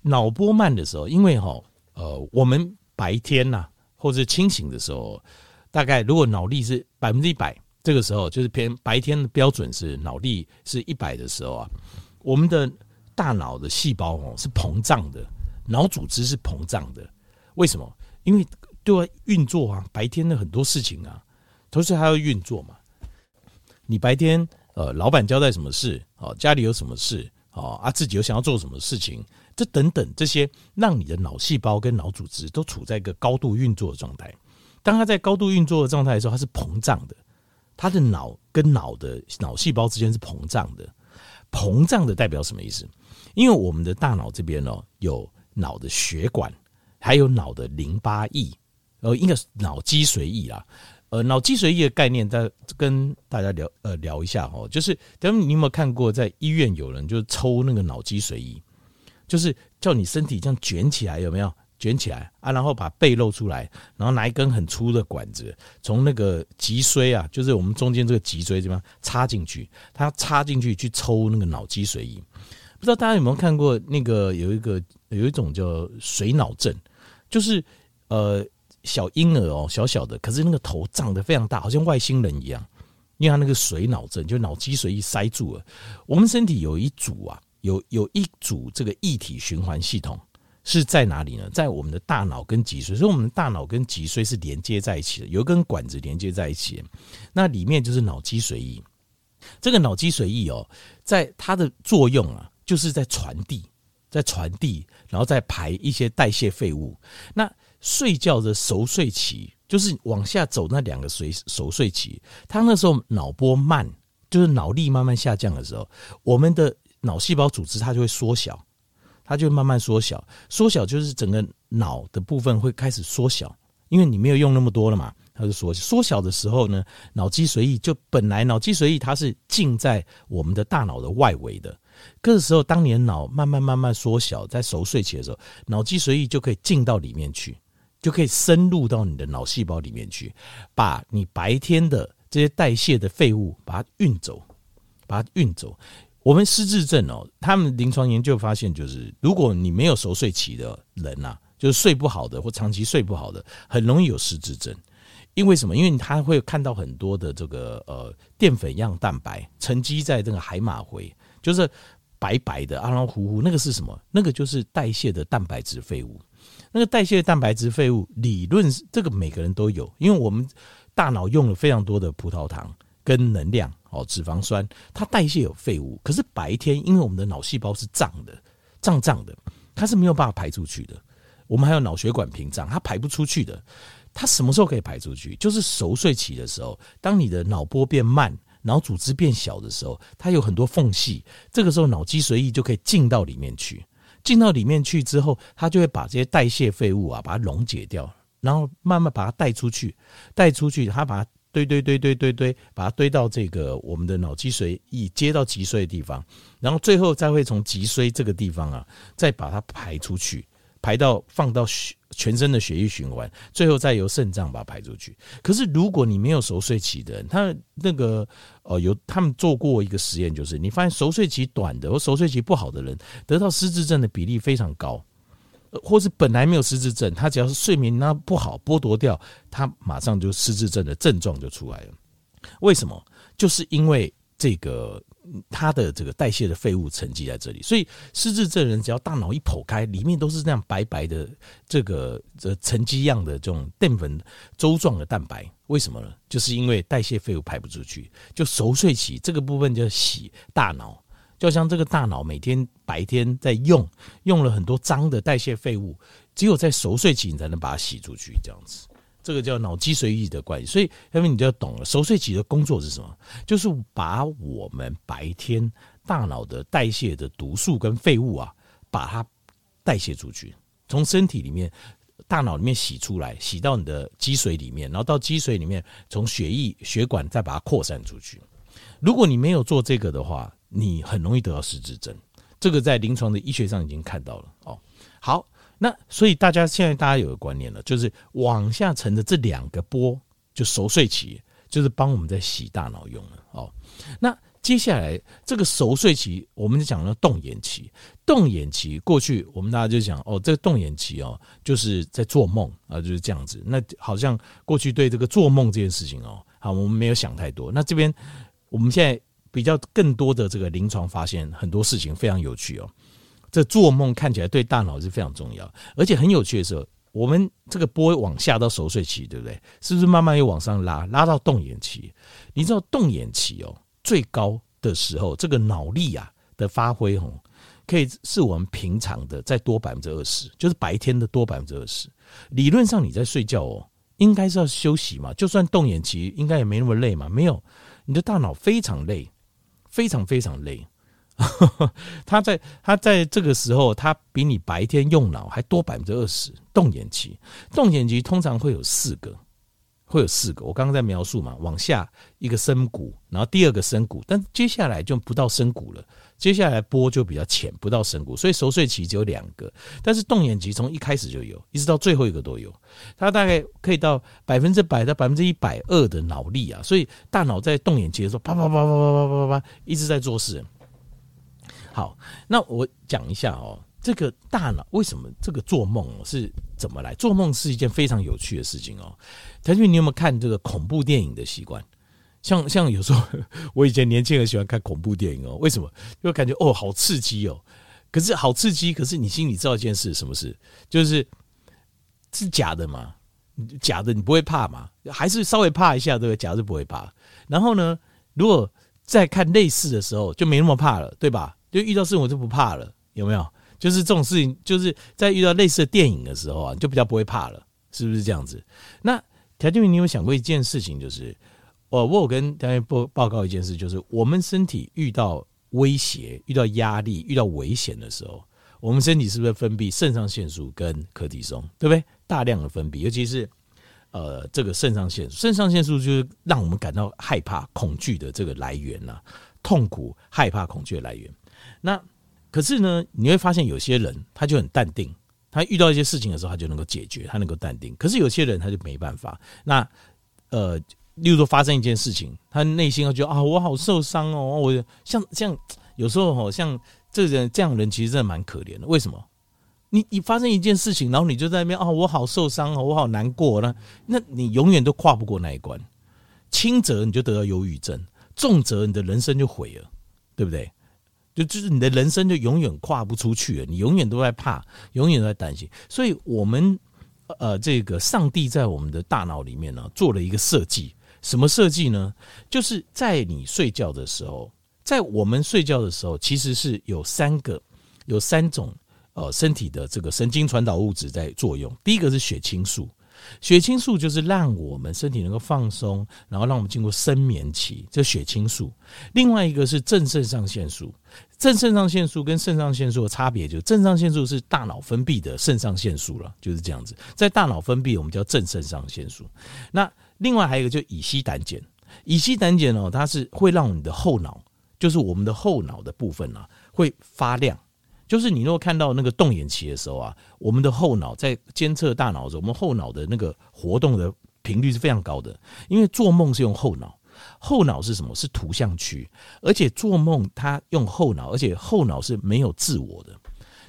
脑波慢的时候，因为哈呃，我们白天呐、或者清醒的时候，大概如果脑力是百分之一百，这个时候就是偏白天的标准是脑力是一百的时候啊，我们的大脑的细胞哦是膨胀的。脑组织是膨胀的，为什么？因为对外运作啊，白天的很多事情啊，同时还要运作嘛。你白天呃，老板交代什么事，哦，家里有什么事，哦啊，自己又想要做什么事情，这等等这些，让你的脑细胞跟脑组织都处在一个高度运作的状态。当它在高度运作的状态的时候，它是膨胀的，它的脑跟脑的脑细胞之间是膨胀的。膨胀的代表什么意思？因为我们的大脑这边哦有。脑的血管，还有脑的淋巴液，呃，应该是脑脊髓液啦。呃，脑脊髓液的概念，大跟大家聊呃聊一下哦。就是，等你有没有看过，在医院有人就是抽那个脑脊髓液，就是叫你身体这样卷起来，有没有卷起来啊？然后把背露出来，然后拿一根很粗的管子，从那个脊髓啊，就是我们中间这个脊椎这边插进去，他插进去去抽那个脑脊髓液。不知道大家有没有看过那个有一个有一种叫水脑症，就是呃小婴儿哦小小的，可是那个头长得非常大，好像外星人一样。因为他那个水脑症，就脑脊髓液塞住了。我们身体有一组啊，有有一组这个液体循环系统是在哪里呢？在我们的大脑跟脊髓，所以我们的大脑跟脊髓是连接在一起的，有一根管子连接在一起。那里面就是脑脊髓液，这个脑脊髓液哦，在它的作用啊。就是在传递，在传递，然后再排一些代谢废物。那睡觉的熟睡期，就是往下走那两个睡熟睡期，他那时候脑波慢，就是脑力慢慢下降的时候，我们的脑细胞组织它就会缩小，它就慢慢缩小，缩小就是整个脑的部分会开始缩小，因为你没有用那么多了嘛，它就缩。缩小的时候呢，脑脊髓液就本来脑脊髓液它是浸在我们的大脑的外围的。这个时候，当你脑慢慢慢慢缩小，在熟睡期的时候，脑脊髓液就可以进到里面去，就可以深入到你的脑细胞里面去，把你白天的这些代谢的废物把它运走，把它运走。我们失智症哦，他们临床研究发现，就是如果你没有熟睡期的人呐，就是睡不好的或长期睡不好的，很容易有失智症。因为什么？因为他会看到很多的这个呃淀粉样蛋白沉积在这个海马回。就是白白的、啊，然后糊糊，那个是什么？那个就是代谢的蛋白质废物。那个代谢蛋白质废物，理论这个每个人都有，因为我们大脑用了非常多的葡萄糖跟能量哦，脂肪酸，它代谢有废物。可是白天，因为我们的脑细胞是胀的、胀胀的，它是没有办法排出去的。我们还有脑血管屏障，它排不出去的。它什么时候可以排出去？就是熟睡期的时候，当你的脑波变慢。脑组织变小的时候，它有很多缝隙，这个时候脑脊髓液就可以进到里面去。进到里面去之后，它就会把这些代谢废物啊，把它溶解掉，然后慢慢把它带出去，带出去，它把它堆堆堆堆堆堆，把它堆到这个我们的脑脊髓以接到脊髓的地方，然后最后再会从脊髓这个地方啊，再把它排出去。排到放到全身的血液循环，最后再由肾脏把它排出去。可是如果你没有熟睡期的人，他那个呃有他们做过一个实验，就是你发现熟睡期短的或熟睡期不好的人，得到失智症的比例非常高，或是本来没有失智症，他只要是睡眠那不好剥夺掉，他马上就失智症的症状就出来了。为什么？就是因为这个。它的这个代谢的废物沉积在这里，所以失智症人只要大脑一剖开，里面都是这样白白的这个这沉积样的这种淀粉粥状的蛋白。为什么呢？就是因为代谢废物排不出去，就熟睡期这个部分就洗大脑，就像这个大脑每天白天在用，用了很多脏的代谢废物，只有在熟睡期你才能把它洗出去，这样子。这个叫脑脊髓液的关系，所以因为你就要懂了，熟睡期的工作是什么？就是把我们白天大脑的代谢的毒素跟废物啊，把它代谢出去，从身体里面、大脑里面洗出来，洗到你的脊髓里面，然后到脊髓里面，从血液血管再把它扩散出去。如果你没有做这个的话，你很容易得到失智症。这个在临床的医学上已经看到了哦。好。那所以大家现在大家有个观念了，就是往下沉的这两个波，就熟睡期，就是帮我们在洗大脑用的哦。那接下来这个熟睡期，我们就讲了动眼期。动眼期过去，我们大家就讲哦，这个动眼期哦，就是在做梦啊，就是这样子。那好像过去对这个做梦这件事情哦，好，我们没有想太多。那这边我们现在比较更多的这个临床发现，很多事情非常有趣哦。这做梦看起来对大脑是非常重要，而且很有趣的时候，我们这个波往下到熟睡期，对不对？是不是慢慢又往上拉，拉到动眼期？你知道动眼期哦，最高的时候，这个脑力啊的发挥哦，可以是我们平常的再多百分之二十，就是白天的多百分之二十。理论上你在睡觉哦，应该是要休息嘛，就算动眼期，应该也没那么累嘛。没有，你的大脑非常累，非常非常累。他在他在这个时候，他比你白天用脑还多百分之二十。动眼期，动眼期通常会有四个，会有四个。我刚刚在描述嘛，往下一个深谷，然后第二个深谷，但接下来就不到深谷了。接下来波就比较浅，不到深谷，所以熟睡期只有两个。但是动眼期从一开始就有，一直到最后一个都有。它大概可以到百分之百到百分之一百二的脑力啊，所以大脑在动眼期的时候，啪啪啪啪啪啪啪啪，一直在做事。好，那我讲一下哦，这个大脑为什么这个做梦是怎么来？做梦是一件非常有趣的事情哦。腾俊，你有没有看这个恐怖电影的习惯？像像有时候我以前年轻人喜欢看恐怖电影哦，为什么？就感觉哦好刺激哦。可是好刺激，可是你心里知道一件事，什么事？就是是假的嘛？假的你不会怕嘛？还是稍微怕一下对不对？假的不会怕。然后呢，如果再看类似的时候，就没那么怕了，对吧？就遇到事情我就不怕了，有没有？就是这种事情，就是在遇到类似的电影的时候啊，就比较不会怕了，是不是这样子？那条件你有想过一件事情，就是我我有跟大家报报告一件事，就是我们身体遇到威胁、遇到压力、遇到危险的时候，我们身体是不是分泌肾上腺素跟柯蒂松，对不对？大量的分泌，尤其是呃这个肾上腺素，肾上腺素就是让我们感到害怕、恐惧的这个来源呐、痛苦、害怕、恐惧的来源。那可是呢，你会发现有些人他就很淡定，他遇到一些事情的时候，他就能够解决，他能够淡定。可是有些人他就没办法。那呃，例如说发生一件事情，他内心会觉得啊，我好受伤哦，我像像有时候好像这人这样人其实真的蛮可怜的。为什么？你你发生一件事情，然后你就在那边啊，我好受伤哦，我好难过呢。那你永远都跨不过那一关。轻则你就得到忧郁症，重则你的人生就毁了，对不对？就就是你的人生就永远跨不出去了，你永远都在怕，永远都在担心。所以，我们呃，这个上帝在我们的大脑里面呢，做了一个设计。什么设计呢？就是在你睡觉的时候，在我们睡觉的时候，其实是有三个、有三种呃身体的这个神经传导物质在作用。第一个是血清素。血清素就是让我们身体能够放松，然后让我们进入深眠期，这血清素。另外一个是正肾上腺素，正肾上腺素跟肾上腺素的差别就是，正上腺素是大脑分泌的肾上腺素了，就是这样子，在大脑分泌我们叫正肾上腺素。那另外还有一个就乙烯胆碱，乙烯胆碱哦，它是会让你的后脑，就是我们的后脑的部分啊，会发亮。就是你如果看到那个动眼期的时候啊，我们的后脑在监测大脑的时候，我们后脑的那个活动的频率是非常高的。因为做梦是用后脑，后脑是什么？是图像区，而且做梦它用后脑，而且后脑是没有自我的。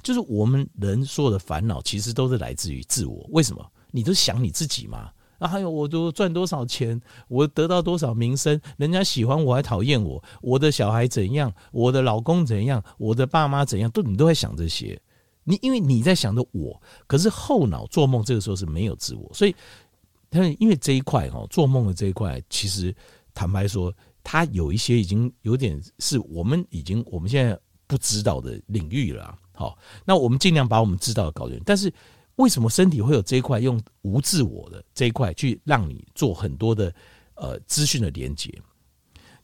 就是我们人所有的烦恼其实都是来自于自我。为什么？你都想你自己吗？还有我都赚多少钱，我得到多少名声，人家喜欢我还讨厌我，我的小孩怎样，我的老公怎样，我的爸妈怎样，都你都在想这些。你因为你在想着我，可是后脑做梦这个时候是没有自我，所以他因为这一块哈，做梦的这一块，其实坦白说，它有一些已经有点是我们已经我们现在不知道的领域了。好，那我们尽量把我们知道的搞定。但是为什么身体会有这一块用无自我的这一块去让你做很多的呃资讯的连接？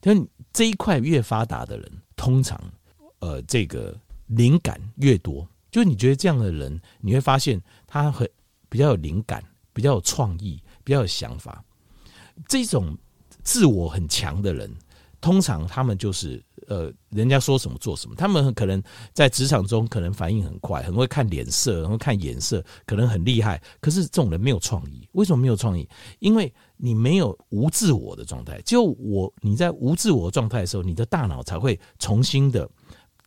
但这一块越发达的人，通常呃这个灵感越多。就你觉得这样的人，你会发现他很比较有灵感，比较有创意，比较有想法。这种自我很强的人，通常他们就是呃，人家说什么做什么。他们可能在职场中可能反应很快，很会看脸色，然后看眼色，可能很厉害。可是这种人没有创意。为什么没有创意？因为你没有无自我的状态。就我你在无自我状态的时候，你的大脑才会重新的。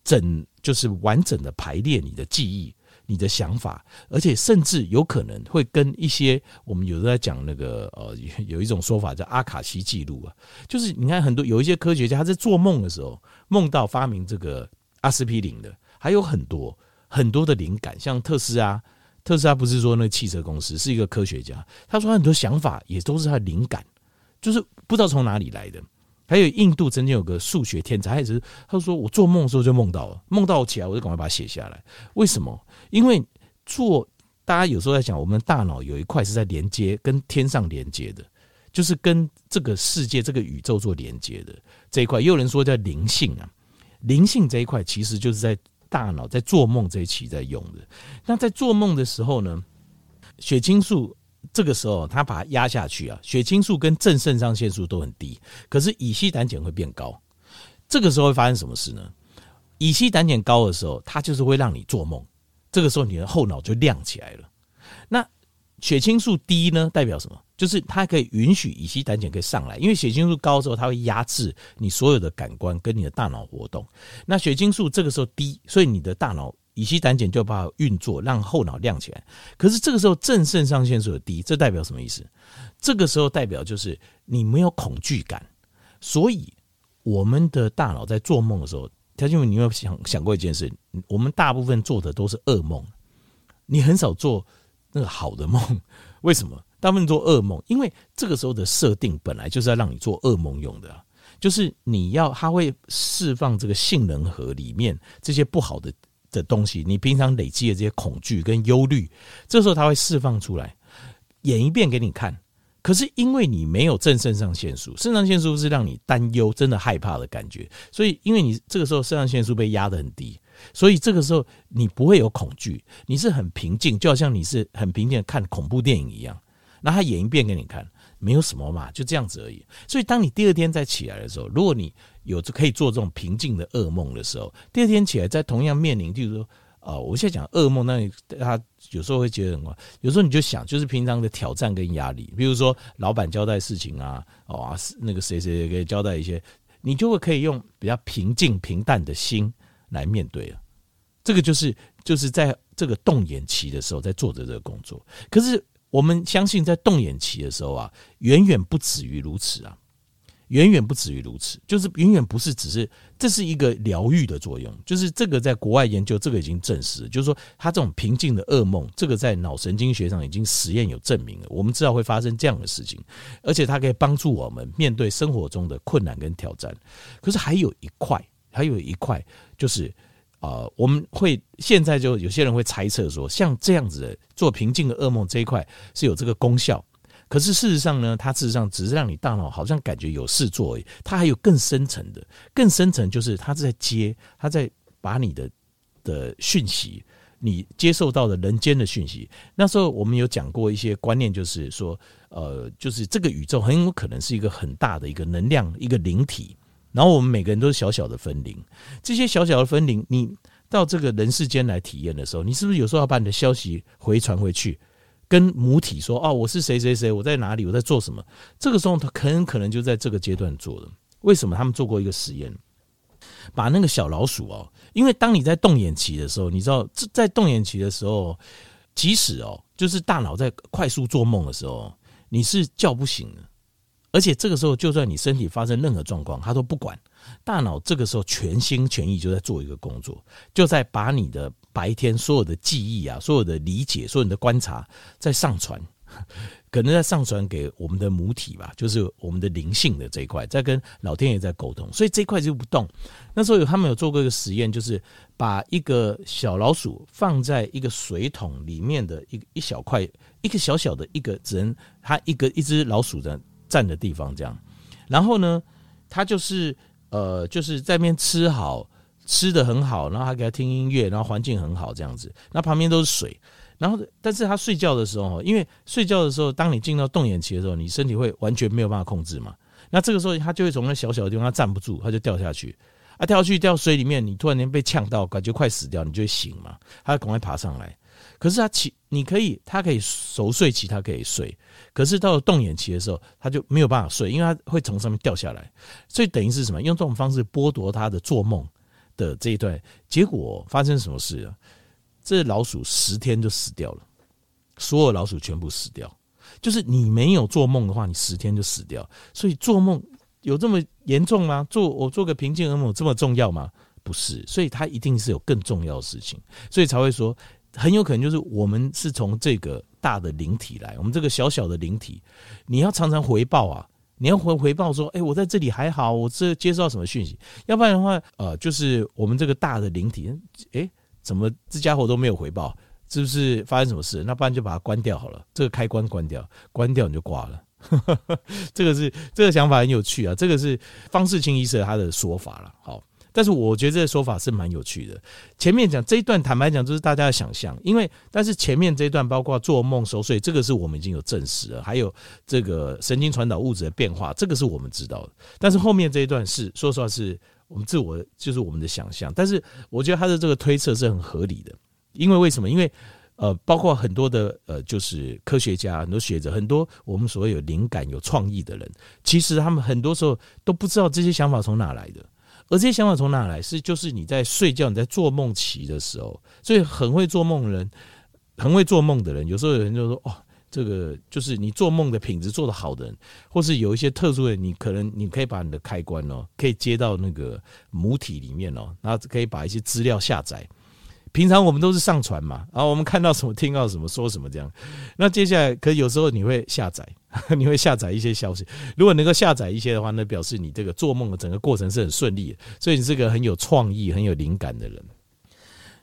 整就是完整的排列你的记忆、你的想法，而且甚至有可能会跟一些我们有的在讲那个呃，有一种说法叫阿卡西记录啊，就是你看很多有一些科学家他在做梦的时候梦到发明这个阿司匹林的，还有很多很多的灵感，像特斯拉，特斯拉不是说那个汽车公司是一个科学家，他说很多想法也都是他的灵感，就是不知道从哪里来的。还有印度曾经有个数学天才，他是他说我做梦的时候就梦到了，梦到我起来我就赶快把它写下来。为什么？因为做大家有时候在讲，我们大脑有一块是在连接跟天上连接的，就是跟这个世界、这个宇宙做连接的这一块。也有人说叫灵性啊，灵性这一块其实就是在大脑在做梦这一期在用的。那在做梦的时候呢，血清素。这个时候，他把它压下去啊，血清素跟正肾上腺素都很低，可是乙烯胆碱会变高。这个时候会发生什么事呢？乙烯胆碱高的时候，它就是会让你做梦。这个时候，你的后脑就亮起来了。那血清素低呢，代表什么？就是它可以允许乙烯胆碱可以上来，因为血清素高的时候，它会压制你所有的感官跟你的大脑活动。那血清素这个时候低，所以你的大脑。乙烯胆碱就把它运作，让后脑亮起来。可是这个时候正肾上腺素的低，这代表什么意思？这个时候代表就是你没有恐惧感。所以我们的大脑在做梦的时候，条件你有没有想想过一件事？我们大部分做的都是噩梦，你很少做那个好的梦。为什么？大部分做噩梦，因为这个时候的设定本来就是要让你做噩梦用的，就是你要它会释放这个杏仁核里面这些不好的。的东西，你平常累积的这些恐惧跟忧虑，这时候它会释放出来，演一遍给你看。可是因为你没有正肾上腺素，肾上腺素是让你担忧、真的害怕的感觉，所以因为你这个时候肾上腺素被压得很低，所以这个时候你不会有恐惧，你是很平静，就好像你是很平静看恐怖电影一样。那他演一遍给你看，没有什么嘛，就这样子而已。所以当你第二天再起来的时候，如果你有可以做这种平静的噩梦的时候，第二天起来，在同样面临，就是说，啊，我现在讲噩梦，那他有时候会觉得什么？有时候你就想，就是平常的挑战跟压力，比如说老板交代事情啊，哦，那个谁谁谁可以交代一些，你就会可以用比较平静平淡的心来面对了。这个就是就是在这个动眼期的时候在做着这个工作。可是我们相信，在动眼期的时候啊，远远不止于如此啊。远远不止于如此，就是远远不是只是这是一个疗愈的作用，就是这个在国外研究，这个已经证实，就是说他这种平静的噩梦，这个在脑神经学上已经实验有证明了，我们知道会发生这样的事情，而且它可以帮助我们面对生活中的困难跟挑战。可是还有一块，还有一块就是啊，我们会现在就有些人会猜测说，像这样子的做平静的噩梦这一块是有这个功效。可是事实上呢，它事实上只是让你大脑好像感觉有事做而已。它还有更深层的，更深层就是它在接，它在把你的的讯息，你接受到的人间的讯息。那时候我们有讲过一些观念，就是说，呃，就是这个宇宙很有可能是一个很大的一个能量，一个灵体。然后我们每个人都是小小的分灵，这些小小的分灵，你到这个人世间来体验的时候，你是不是有时候要把你的消息回传回去？跟母体说哦，我是谁谁谁，我在哪里，我在做什么？这个时候他很可能就在这个阶段做的。为什么？他们做过一个实验，把那个小老鼠哦，因为当你在动眼期的时候，你知道这在动眼期的时候，即使哦，就是大脑在快速做梦的时候，你是叫不醒的。而且这个时候，就算你身体发生任何状况，他都不管。大脑这个时候全心全意就在做一个工作，就在把你的白天所有的记忆啊、所有的理解、所有的观察在上传。可能在上传给我们的母体吧，就是我们的灵性的这一块，在跟老天爷在沟通，所以这一块就不动。那时候有他们有做过一个实验，就是把一个小老鼠放在一个水桶里面的一一小块，一个小小的一个只能它一个一只老鼠的站的地方这样，然后呢，它就是呃就是在那边吃好吃的很好，然后还给他听音乐，然后环境很好这样子，那旁边都是水。然后，但是他睡觉的时候，因为睡觉的时候，当你进到动眼期的时候，你身体会完全没有办法控制嘛。那这个时候，他就会从那小小的地方，他站不住，他就掉下去。啊，掉下去掉水里面，你突然间被呛到，感觉快死掉，你就会醒嘛。他赶快爬上来。可是他起，你可以，他可以熟睡期，他可以睡。可是到了动眼期的时候，他就没有办法睡，因为他会从上面掉下来。所以等于是什么？用这种方式剥夺他的做梦的这一段。结果发生什么事啊？这老鼠十天就死掉了，所有老鼠全部死掉。就是你没有做梦的话，你十天就死掉。所以做梦有这么严重吗？做我做个平静噩梦这么重要吗？不是，所以它一定是有更重要的事情，所以才会说很有可能就是我们是从这个大的灵体来，我们这个小小的灵体，你要常常回报啊，你要回回报说，哎，我在这里还好，我这接受到什么讯息？要不然的话，呃，就是我们这个大的灵体，哎。怎么这家伙都没有回报？是不是发生什么事？那不然就把它关掉好了，这个开关关掉，关掉你就挂了。这个是这个想法很有趣啊，这个是方世清医生他的说法了。好，但是我觉得这个说法是蛮有趣的。前面讲这一段，坦白讲，就是大家的想象，因为但是前面这一段包括做梦熟睡，这个是我们已经有证实了，还有这个神经传导物质的变化，这个是我们知道的。但是后面这一段是说实话是。我们自我就是我们的想象，但是我觉得他的这个推测是很合理的，因为为什么？因为呃，包括很多的呃，就是科学家、很多学者、很多我们所谓有灵感、有创意的人，其实他们很多时候都不知道这些想法从哪来的，而这些想法从哪来，是就是你在睡觉、你在做梦期的时候，所以很会做梦的人，很会做梦的人，有时候有人就说哦。这个就是你做梦的品质做得好的人，或是有一些特殊的，你可能你可以把你的开关哦，可以接到那个母体里面哦，然后可以把一些资料下载。平常我们都是上传嘛，然后我们看到什么听到什么说什么这样。那接下来，可有时候你会下载，你会下载一些消息。如果能够下载一些的话，那表示你这个做梦的整个过程是很顺利的，所以你是个很有创意、很有灵感的人。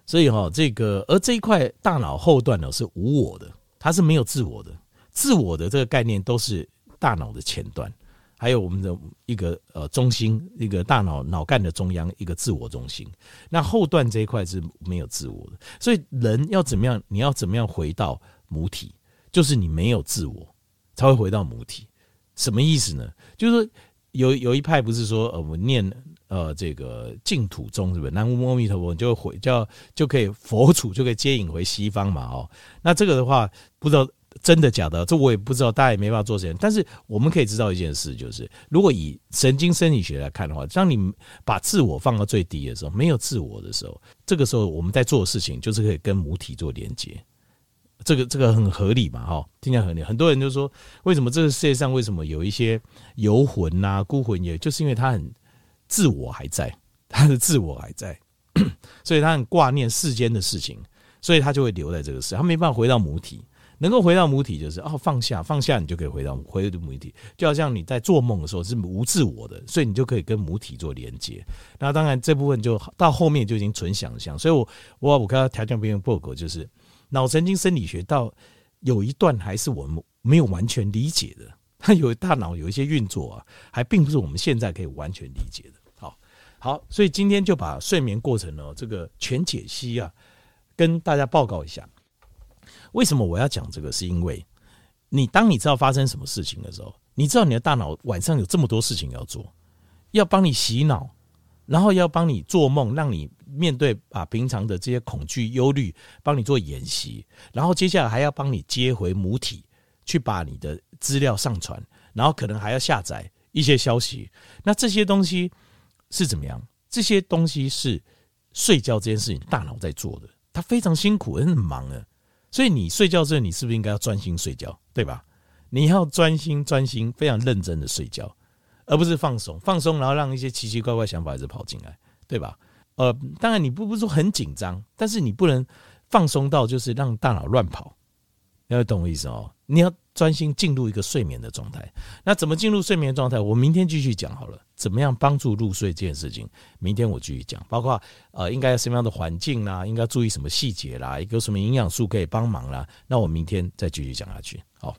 所以哈，这个而这一块大脑后段呢是无我的。它是没有自我的，自我的这个概念都是大脑的前段，还有我们的一个呃中心，一个大脑脑干的中央，一个自我中心。那后段这一块是没有自我的，所以人要怎么样？你要怎么样回到母体？就是你没有自我，才会回到母体。什么意思呢？就是有有一派不是说呃我念呃这个净土宗是不是？南无阿弥陀佛就回叫就可以佛祖就可以接引回西方嘛？哦，那这个的话。不知道真的假的，这我也不知道，大家也没办法做实验。但是我们可以知道一件事，就是如果以神经生理学来看的话，当你把自我放到最低的时候，没有自我的时候，这个时候我们在做的事情就是可以跟母体做连接。这个这个很合理嘛？哈，听起来合理。很多人就说，为什么这个世界上为什么有一些游魂呐、孤魂，也就是因为他很自我还在，他的自我还在，所以他很挂念世间的事情，所以他就会留在这个世，他没办法回到母体。能够回到母体，就是哦，放下，放下，你就可以回到回到母体，就好像你在做梦的时候是无自我的，所以你就可以跟母体做连接。那当然这部分就到后面就已经纯想象。所以我我我看到条件变用报告，就是脑神经生理学到有一段还是我们没有完全理解的，它有大脑有一些运作啊，还并不是我们现在可以完全理解的。好，好，所以今天就把睡眠过程呢这个全解析啊，跟大家报告一下。为什么我要讲这个？是因为你当你知道发生什么事情的时候，你知道你的大脑晚上有这么多事情要做，要帮你洗脑，然后要帮你做梦，让你面对啊平常的这些恐惧、忧虑，帮你做演习，然后接下来还要帮你接回母体，去把你的资料上传，然后可能还要下载一些消息。那这些东西是怎么样？这些东西是睡觉这件事情大脑在做的，它非常辛苦，很忙啊。所以你睡觉之后，你是不是应该要专心睡觉，对吧？你要专心、专心、非常认真的睡觉，而不是放松、放松，然后让一些奇奇怪怪想法一直跑进来，对吧？呃，当然你不不是说很紧张，但是你不能放松到就是让大脑乱跑，要懂我意思哦。你要专心进入一个睡眠的状态。那怎么进入睡眠状态？我明天继续讲好了。怎么样帮助入睡这件事情？明天我继续讲。包括呃，应该什么样的环境啦，应该注意什么细节啦，有什么营养素可以帮忙啦。那我明天再继续讲下去。好。